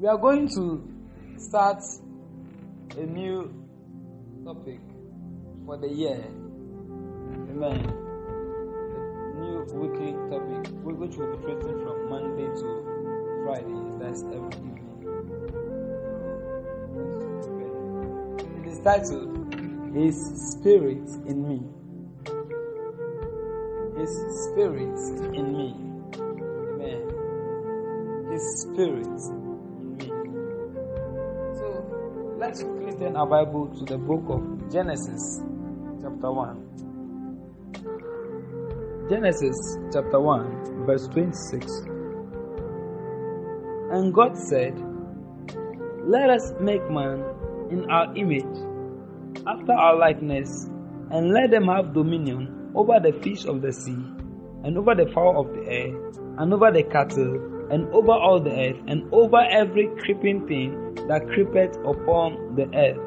We are going to start a new topic for the year. Amen. A new weekly topic, which will be treating from Monday to Friday. That's every evening. It is titled His Spirit in Me. His Spirit in me. Amen. His Spirit let's quickly our Bible to the book of Genesis, chapter 1. Genesis chapter 1, verse 26. And God said, Let us make man in our image, after our likeness, and let them have dominion over the fish of the sea, and over the fowl of the air, and over the cattle, and over all the earth, and over every creeping thing that creepeth upon the earth.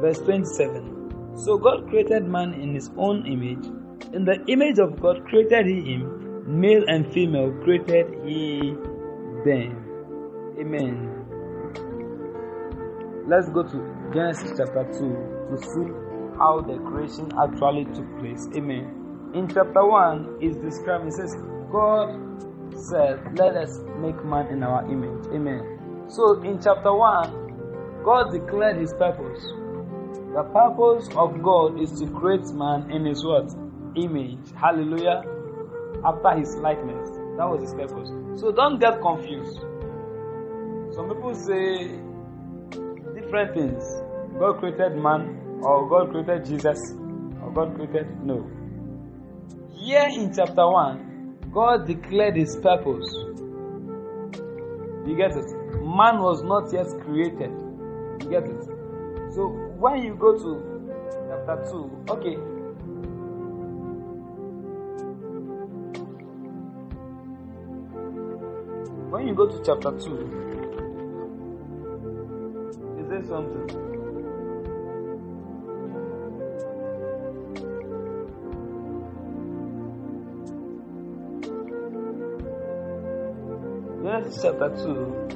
Verse 27. So God created man in his own image. In the image of God created he him, male and female created he them. Amen. Let's go to Genesis chapter 2 to see how the creation actually took place. Amen. In chapter 1, is described, it says, God said, Let us make man in our image. Amen. So in chapter 1, God declared his purpose. The purpose of God is to create man in his what? Image. Hallelujah. After his likeness. That was his purpose. So don't get confused. Some people say different things. God created man, or God created Jesus, or God created. No. Here in chapter 1, God declared his purpose. You get it? Man was not yet created. You get it? So when you go to chapter 2, okay. When you go to chapter 2, is there something? Chapter 2.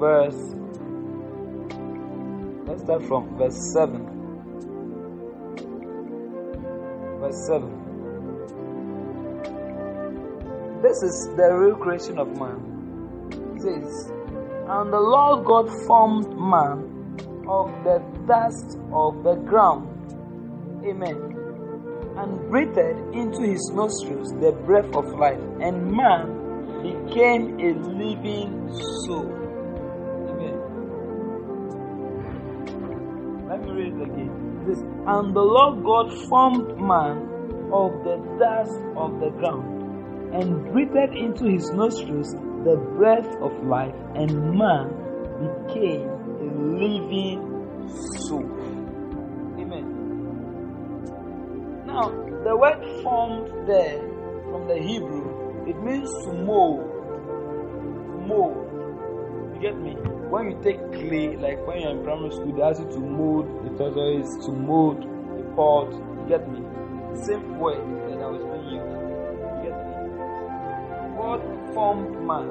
Verse. Let's start from verse 7. Verse 7. This is the real creation of man. It says, And the Lord God formed man of the dust of the ground. Amen breathed into his nostrils the breath of life, and man became a living soul. Amen. Let me read it again. This, and the Lord God formed man of the dust of the ground, and breathed into his nostrils the breath of life, and man became a living soul. Amen. Now, the word formed there from the Hebrew, it means to mold. Mold. You get me? When you take clay, like when you're in primary school, they ask you to mold the tortoise, to mold the pot. You get me? Same word that I was being used. You get me? God formed man.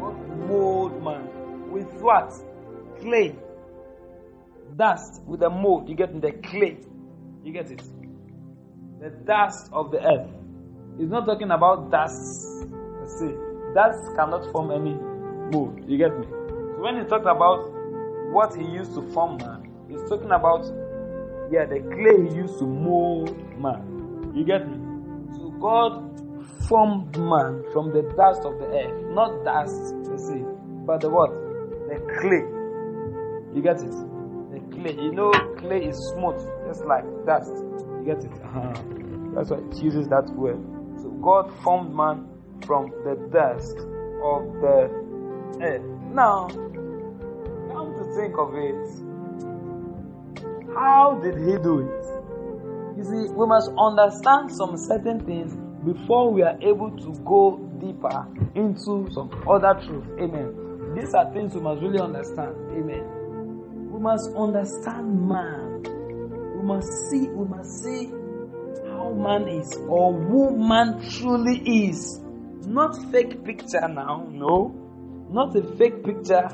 God mold man. With what? Clay. Dust. With the mold. You get me? The clay. You get it? The dust of the earth. He's not talking about dust. See, dust cannot form any mold. You get me? So when he talked about what he used to form man, he's talking about yeah the clay he used to mold man. You get me? So God formed man from the dust of the earth, not dust, you see, but the what? The clay. You get it? The clay. You know, clay is smooth, just like dust. You get it? Uh-huh. That's why it uses that word. So God formed man from the dust of the earth. Now, come to think of it, how did he do it? You see, we must understand some certain things before we are able to go deeper into some other truth. Amen. These are things we must really understand. Amen. We must understand man. We must see, we must see how man is or who man truly is. Not fake picture now, no. Not a fake picture,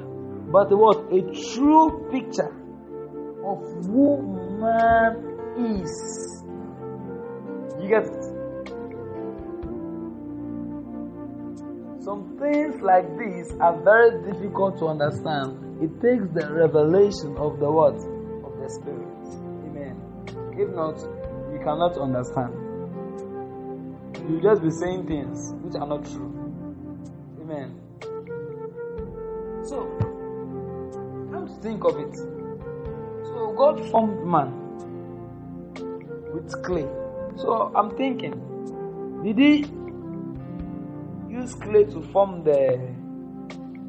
but what? A true picture of who man is. You get it? Some things like this are very difficult to understand. It takes the revelation of the what? Of the Spirit. If not, you cannot understand. You just be saying things which are not true. Amen. So, come to think of it. So God formed man with clay. So I'm thinking, did he use clay to form the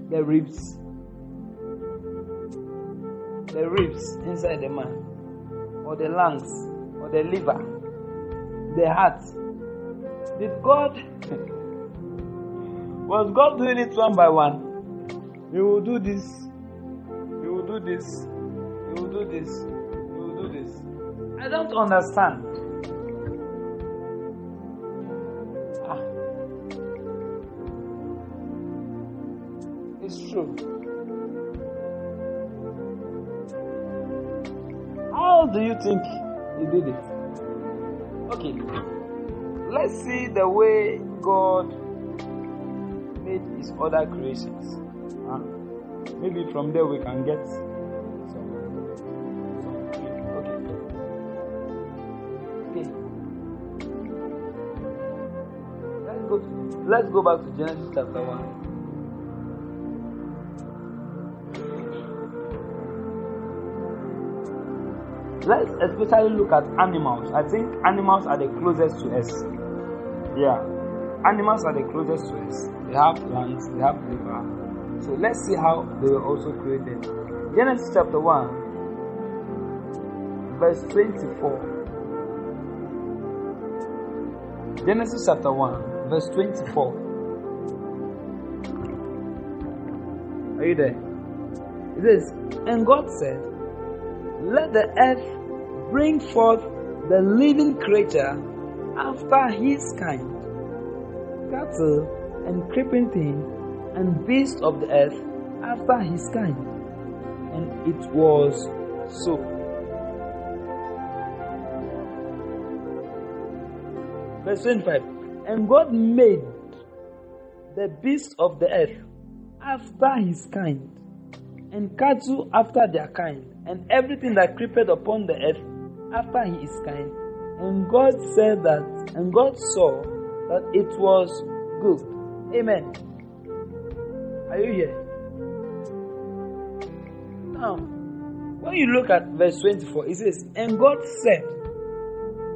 the ribs? The ribs inside the man, or the lungs, or the liver, the heart. Did God was God doing it one by one? You will do this, you will do this, you will do this, you will do this. I don't understand. Ah. It's true. Do you think he did it? Okay, let's see the way God made his other creations. Huh? Maybe from there we can get some. okay. Okay. Let's go. Let's go back to Genesis chapter one. Let's especially look at animals. I think animals are the closest to us. Yeah, animals are the closest to us. They have lungs, they have liver. So let's see how they were also created. Genesis chapter 1, verse 24. Genesis chapter 1, verse 24. Are you there? It says, And God said, Let the earth bring forth the living creature after his kind, cattle and creeping thing, and beasts of the earth after his kind. And it was so. Verse 25 And God made the beasts of the earth after his kind, and cattle after their kind, and everything that creepeth upon the earth after his kind. And God said that, and God saw that it was good. Amen. Are you here? Now, when you look at verse 24, it says, And God said,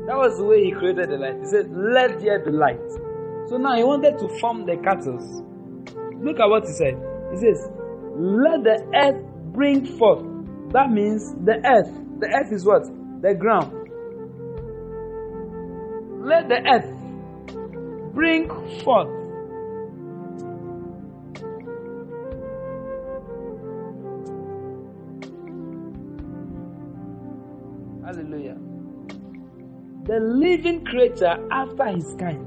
that was the way He created the light. He said, Let there be light. So now He wanted to form the cattle. Look at what He said. He says, Let the earth bring forth. That means the earth. The earth is what? The ground. Let the earth bring forth Hallelujah. The living creature after his kind.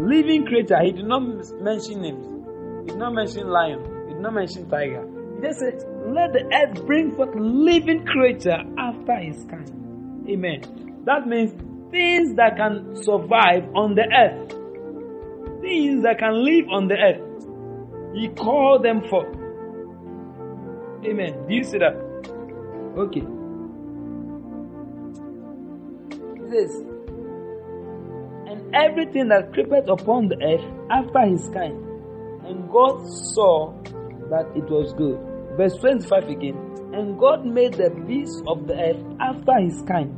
Living creature, he did not mention names. He did not mention lion. He did not mention tiger. He just said, Let the earth bring forth living creature after his kind. Amen. That means things that can survive on the earth, things that can live on the earth. He called them forth. Amen. Do you see that? Okay. Says, And everything that creepeth upon the earth after his kind. And God saw that it was good. Verse 25 again. And God made the beasts of the earth after his kind.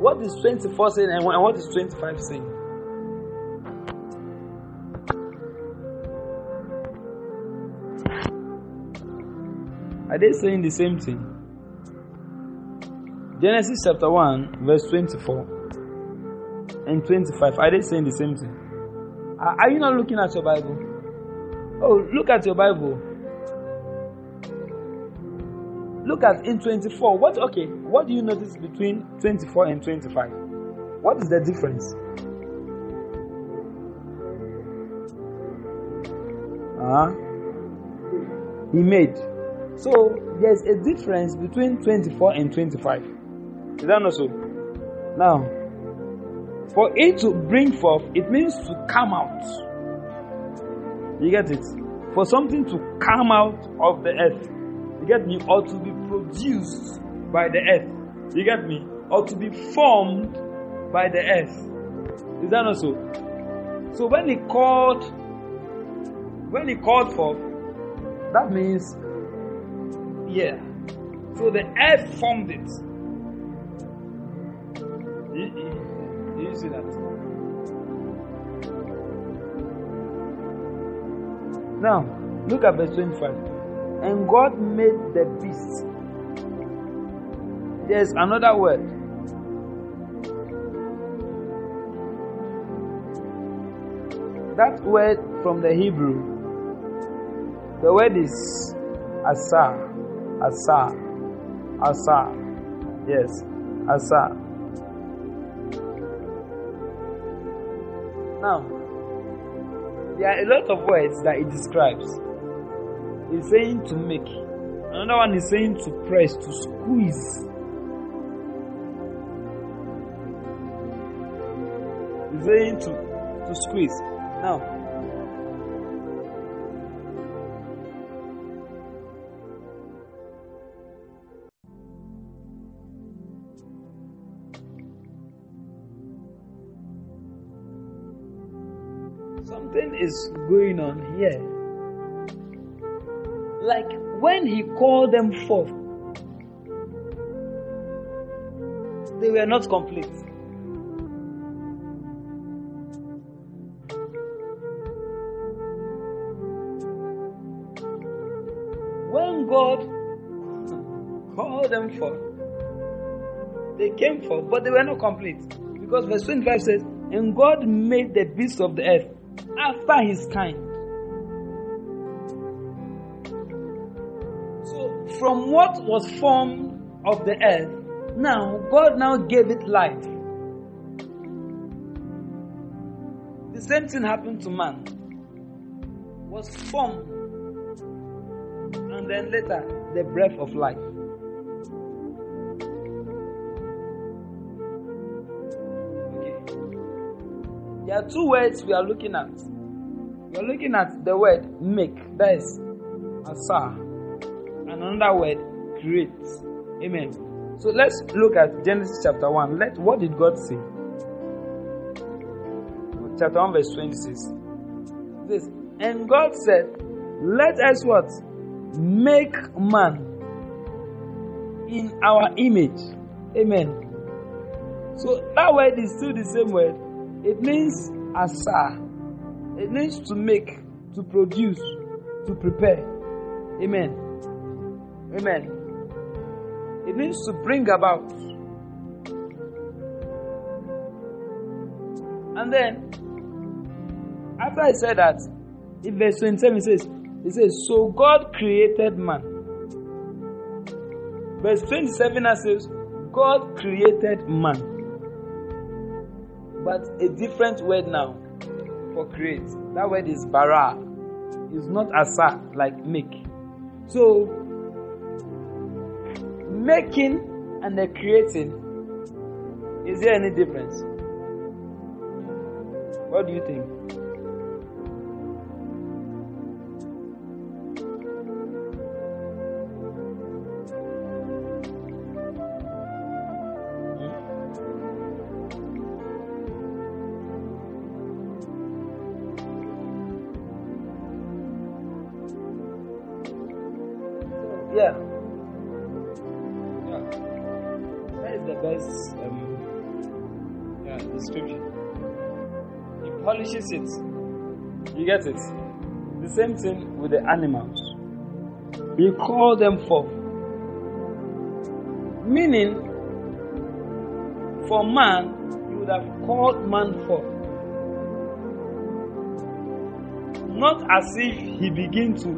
What is 24 saying and what is 25 saying? Are they saying the same thing? Genesis chapter 1, verse 24 and 25. Are they saying the same thing? Are you not looking at your Bible? Oh, look at your Bible. look at in 24. What okay? What do you notice between 24 and 25? What is the difference? Uh, he made. So there's a difference between 24 and 25. Is that not so? Now, for it to bring forth, it means to come out. You get it? For something to come out of the earth, you get me? Or to be produced by the earth, you get me? Or to be formed by the earth. Is that not so? So when he called, when he called for, that means, yeah. So the earth formed it. You, you, you see that? Now, look at verse 25. And God made the beast. There's another word. That word from the Hebrew, the word is asa, asa, asa. Yes, asa. Now, there are a lot of words that it describes. It's saying to make. Another one is saying to press, to squeeze. It's saying to to squeeze. Now, is going on here. Like when he called them forth, they were not complete. When God called them forth, they came forth, but they were not complete. Because verse 25 says, And God made the beasts of the earth after his kind. So, from what was formed of the earth, now God now gave it life. The same thing happened to man. Was formed, and then later the breath of life. Okay. There are two words we are looking at. Are looking at the word make, that is asa, and another word create. Amen. So let's look at Genesis chapter 1. Let what did God say? Chapter 1, verse 26. This and God said, Let us what? Make man in our image. Amen. So that word is still the same word. It means asa. It means to make, to produce, to prepare. Amen. Amen. It means to bring about. And then, after I said that, in verse 27 it says, it says, So God created man. Verse 27 says, God created man. But a different word now for create. That word is bara. It's not asa like make. So making and the creating, is there any difference? What do you think? Get it? The same thing with the animals. He called them forth. Meaning, for man, he would have called man forth. Not as if he began to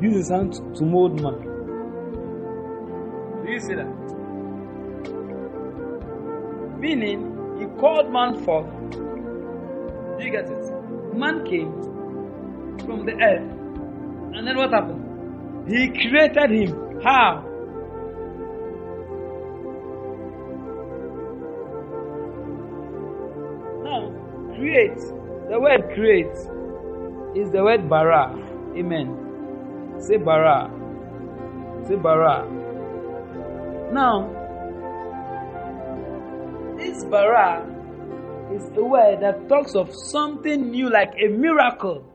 use his hand to mold man. Do you see that? Meaning, he called man forth. Do you get it? Man came from the earth. And then what happened? He created him. How? Now, create. The word create is the word bara. Amen. Say bara. Say bara. Now, this bara is a word that talks of something new like a miracle.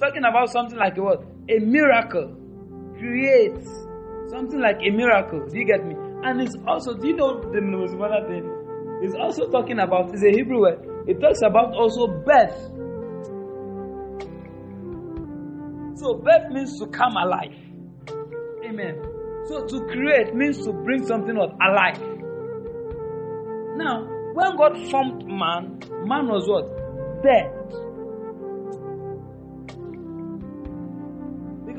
Talking about something like a what? A miracle. Creates something like a miracle. Do you get me? And it's also, do you know the most important thing? It's also talking about, it's a Hebrew word. It talks about also birth. So birth means to come alive. Amen. So to create means to bring something out alive. Now, when God formed man, man was what? Dead.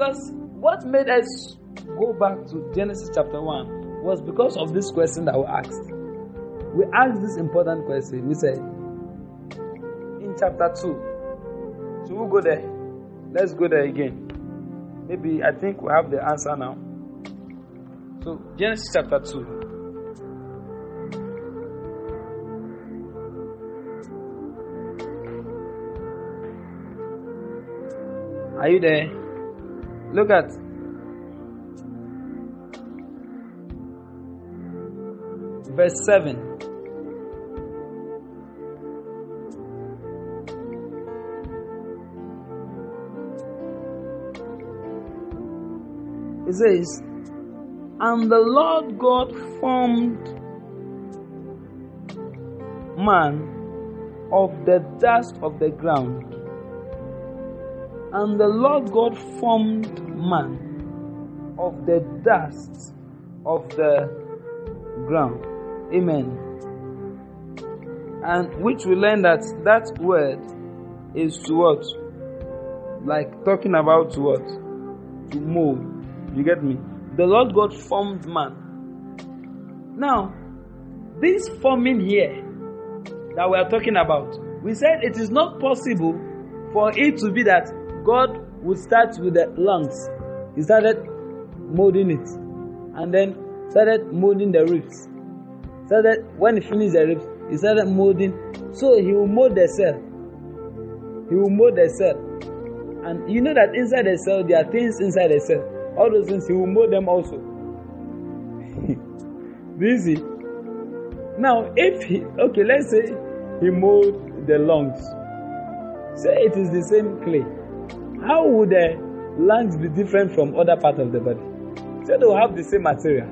Because what made us go back to Genesis chapter 1 was because of this question that we asked. We asked this important question. We said, in chapter 2, should we'll go there? Let's go there again. Maybe I think we have the answer now. So, Genesis chapter 2. Are you there? Look at verse 7. It says, And the Lord God formed man of the dust of the ground. And the Lord God formed man of the dust of the ground. Amen. And which we learn that that word is to what? Like talking about what? To mold. You get me? The Lord God formed man. Now, this forming here that we are talking about, we said it is not possible for it to be that God would start with the lungs. He started molding it and then started molding the ribs. Started when he finished the ribs, he started molding. So he will mold the cell. He will mold the cell. And you know that inside the cell there are things inside the cell. All those things he will mold them also. You see? Now, if he okay, let's say he mold the lungs. Say it is the same clay. How would the lungs be different from other parts of the body? So they will have the same material.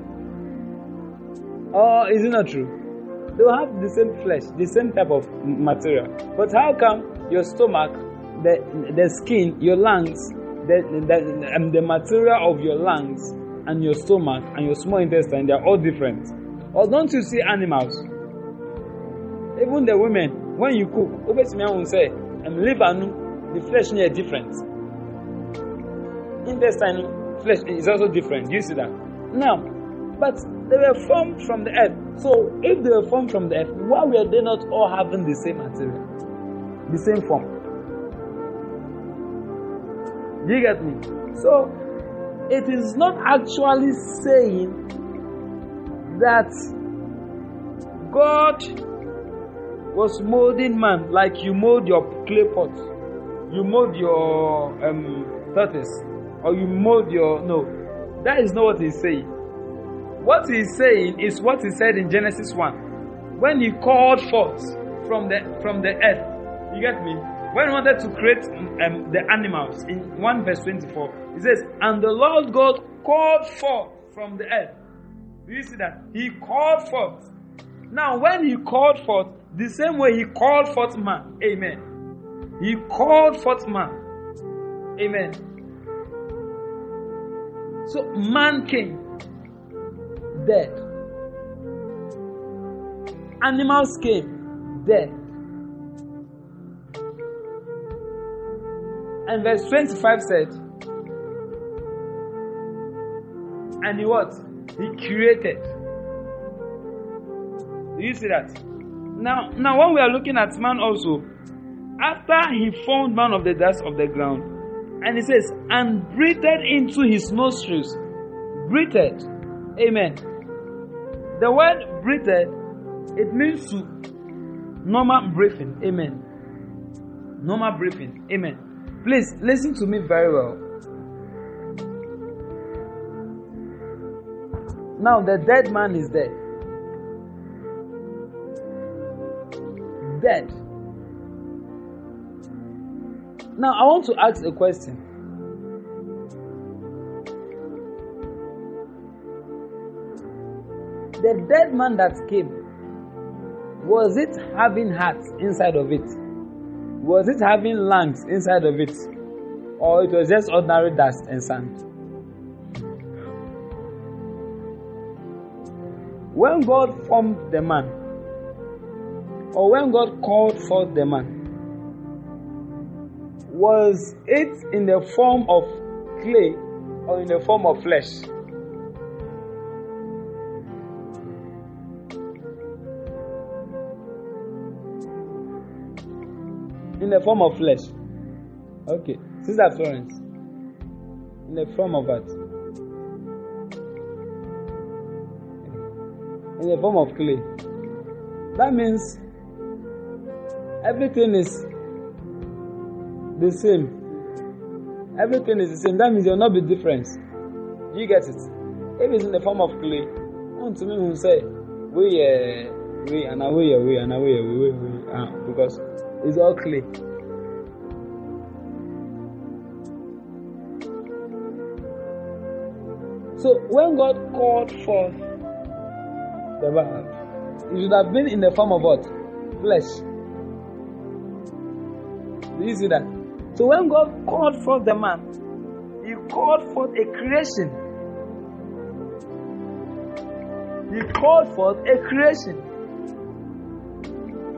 Or is it not true? They will have the same flesh, the same type of material. But how come your stomach, the the skin, your lungs, the the, um, the material of your lungs and your stomach and your small intestine, they are all different. Or don't you see animals? Even the women, when you cook, obviously will say, um, liver, the flesh near different. Intestine flesh is also different. Do you see that? Now, but they were formed from the earth. So if they were formed from the earth, why were they not all having the same material? The same form? Do you get me? So it is not actually saying that God was molding man like you mold your clay pot, you mold your um, tortoise, or you mold your no. That is not what he's saying. What he's saying is what he said in Genesis 1. When he called forth from the from the earth. You get me? When he wanted to create um, the animals in 1 verse 24, he says, And the Lord God called forth from the earth. Do you see that? He called forth. Now, when he called forth, the same way he called forth man. Amen. He called forth man. Amen. So man came dead. Animals came dead. And verse 25 said, And he what? He created. Do you see that? Now, now when we are looking at man also, after he formed man of the dust of the ground, and he says, and breathed into his nostrils. Breathed. Amen. The word breathed, it means to normal breathing. Amen. Normal breathing. Amen. Please listen to me very well. Now the dead man is dead. Dead. Now I want to ask a question. The dead man that came, was it having heart inside of it? Was it having lungs inside of it? Or it was just ordinary dust and sand? When God formed the man, or when God called forth the man, was it in the form of clay or in the form of flesh? In the form of flesh. Okay. Sister Florence. In the form of what? in the form of clay. That means everything is the same. Everything is the same. That means there will not be difference. Do you get it? If it's in the form of clay, want to me who say we uh, we and we we and we we we ah because it's all clay. So when God called forth the man. It should have been in the form of what? Flesh. Do you see that? So when God called forth the man, He called forth a creation. He called forth a creation.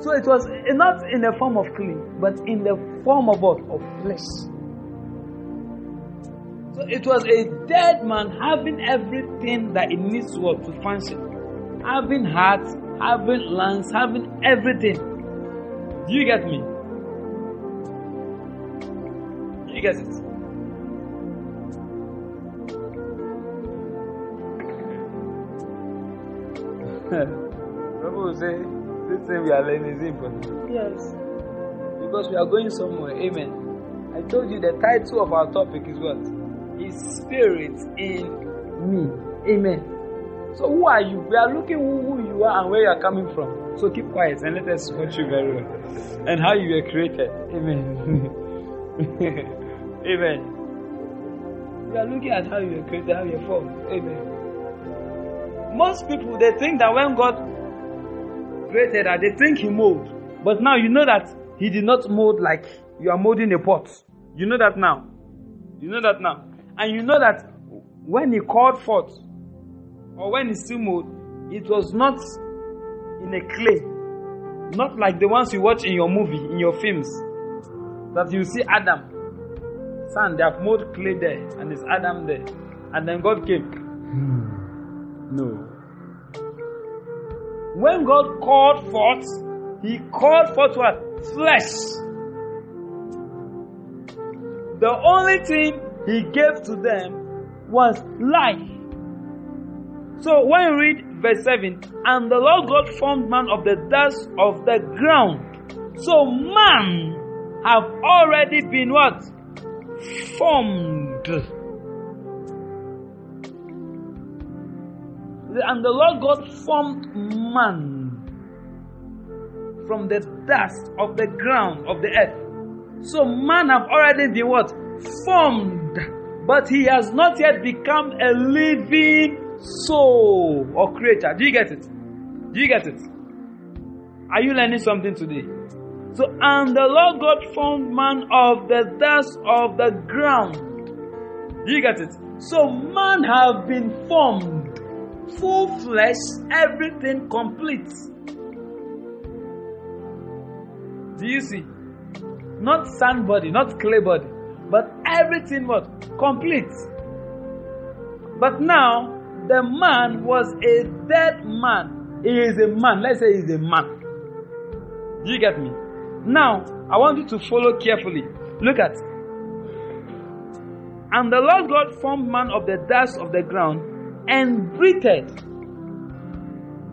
So it was not in the form of clay, but in the form of what? Of flesh. So it was a dead man having everything that it needs to, to function having heart, having lungs, having everything. Do you get me? You? People will say, this thing we are learning is important. Yes. Because we are going somewhere. Amen. I told you the title of our topic is what? His spirit in me. Amen. So who are you? We are looking who, who you are and where you are coming from. So keep quiet and let us watch you very well. And how you were created. Amen. Amen. We are looking at how you were created, how you were formed. Amen. Most people they think that when God created that they think he mold. But now you know that he did not mold like you are molding a pot. You know that now. You know that now. And you know that when he called forth or when He still mold, it was not in a clay. Not like the ones you watch in your movie, in your films. That you see Adam. Son, they have mold clay there, and it's Adam there. And then God came. Hmm. No. When God called forth, He called forth what? Flesh. The only thing He gave to them was life. So when you read verse 7, and the Lord God formed man of the dust of the ground. So man have already been what? Formed. And the Lord God formed man from the dust of the ground of the earth. So man have already been what? Formed. But he has not yet become a living soul or creator. Do you get it? Do you get it? Are you learning something today? So, and the Lord God formed man of the dust of the ground. You get it? So, man have been formed, full flesh, everything complete. Do you see? Not sand body, not clay body, but everything what? Complete. But now, the man was a dead man. He is a man. Let's say he's a man. Do you get me? Now, I want you to follow carefully. Look at. And the Lord God formed man of the dust of the ground and breathed.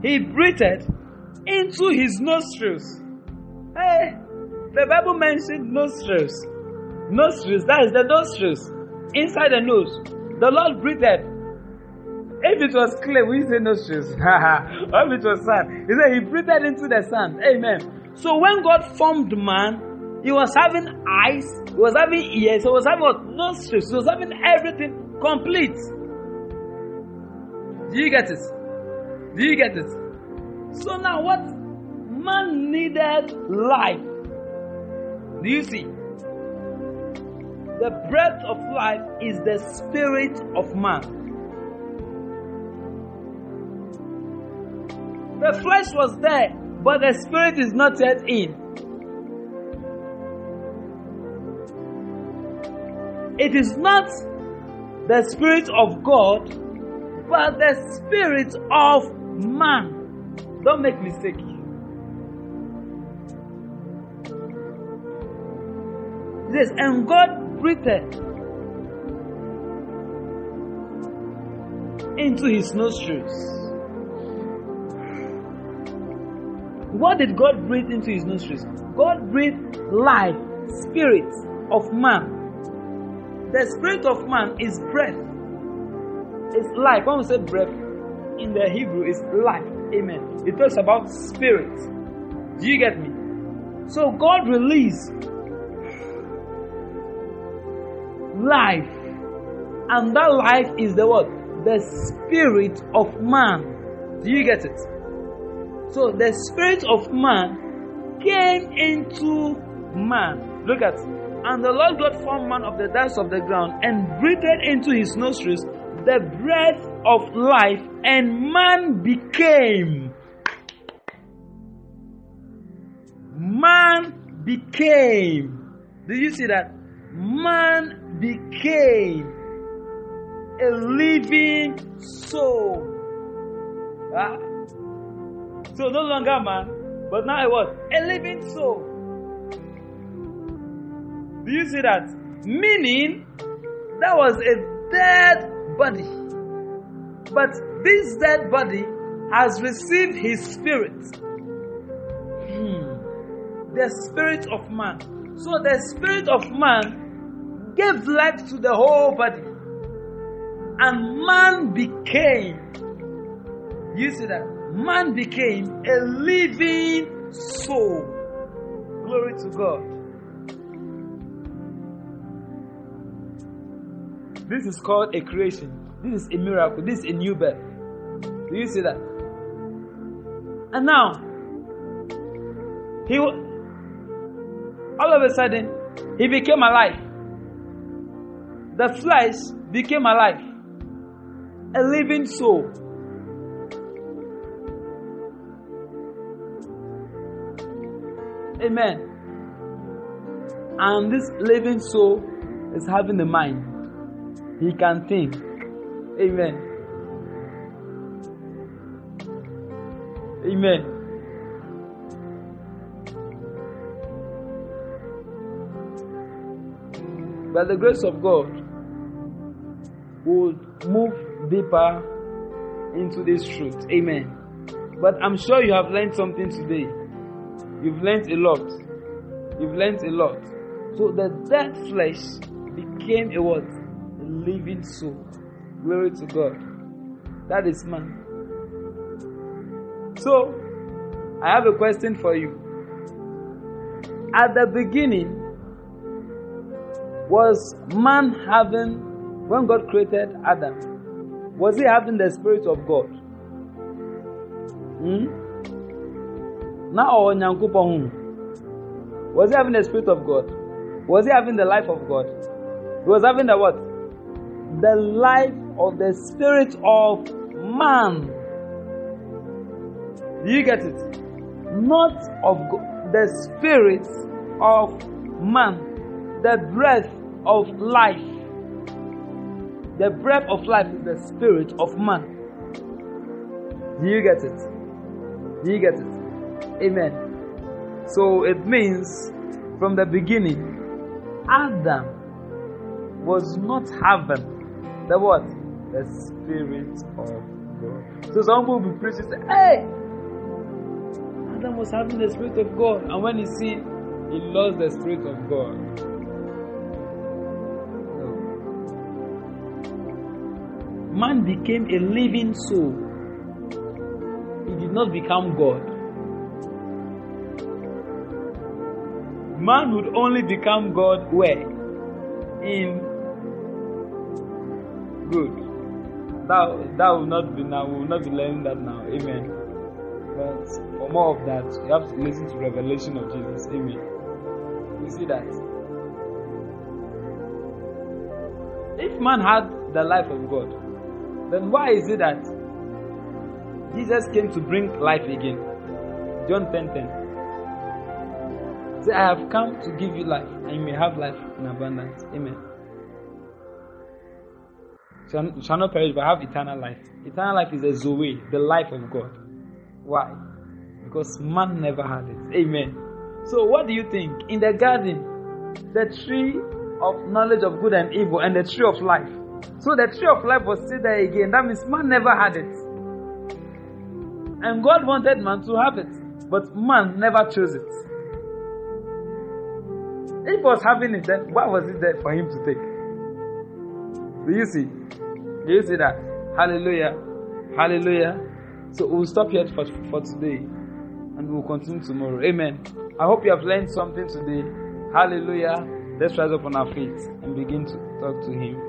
He breathed into his nostrils. Hey, the Bible mentioned nostrils. Nostrils, that is the nostrils. Inside the nose. The Lord breathed. If it was clay, we say nostrils. if it was sand, he said he breathed into the sand. Amen. So when God formed man, he was having eyes, he was having ears, he was having? Nostrils, he was having everything complete. Do you get it? Do you get it? So now what? Man needed life. Do you see? The breath of life is the spirit of man. The flesh was there, but the spirit is not yet in. It is not the spirit of God, but the spirit of man. Don't make mistake. Yes, and God breathed into his nostrils. What did God breathe into his nostrils? God breathed life, spirit of man. The spirit of man is breath. It's life. When we say breath in the Hebrew, it's life. Amen. It talks about spirit. Do you get me? So God released life. And that life is the what? The spirit of man. Do you get it? So the spirit of man came into man. Look at and the Lord God formed man of the dust of the ground and breathed into his nostrils the breath of life, and man became. Man became. Do you see that? Man became a living soul. Ah. So no longer man, but now it was a living soul. Do you see that? Meaning that was a dead body. But this dead body has received his spirit. Hmm. The spirit of man. So the spirit of man gave life to the whole body. And man became, you see that? Man became a living soul. Glory to God. This is called a creation. This is a miracle. This is a new birth. Do you see that? And now, he all of a sudden he became alive. The flesh became alive, a living soul. Amen. And this living soul is having a mind. He can think. Amen. Amen. By the grace of God, we'll move deeper into this truth. Amen. But I'm sure you have learned something today. You've learned a lot. You've learned a lot. So the dead flesh became a what? living soul. Glory to God. That is man. So, I have a question for you. At the beginning, was man having, when God created Adam, was he having the Spirit of God? Hmm? Now, oh, was he having the Spirit of God? Was he having the life of God? He was having the what? the life of the spirit of man. Do you get it? Not of God, the spirit of man, the breath of life. The breath of life is the spirit of man. Do you get it? Do you get it? Amen. So it means from the beginning, Adam was not having the what? The spirit of God. So some people will be preaching, hey, Adam was having the spirit of God. And when he see, he lost the spirit of God. man became a living soul. He did not become God. Man would only become God where? In good. That that will not be now. We will not be learning that now. Amen. But for more of that, you have to listen to revelation of Jesus. Amen. You see that? If man had the life of God, then why is it that Jesus came to bring life again? John 10 10. Say, I have come to give you life, and you may have life in abundance. Amen. Shall, shall not perish, but have eternal life. Eternal life is a Zoe, the life of God. Why? Because man never had it. Amen. So, what do you think? In the garden, the tree of knowledge of good and evil, and the tree of life so the tree of life was still there again. That means man never had it. And God wanted man to have it. But man never chose it. If he was having it, then why was it there for him to take? Do you see? Do you see that? Hallelujah. Hallelujah. So we'll stop here for, for today and we'll continue tomorrow. Amen. I hope you have learned something today. Hallelujah. Let's rise up on our feet and begin to talk to Him.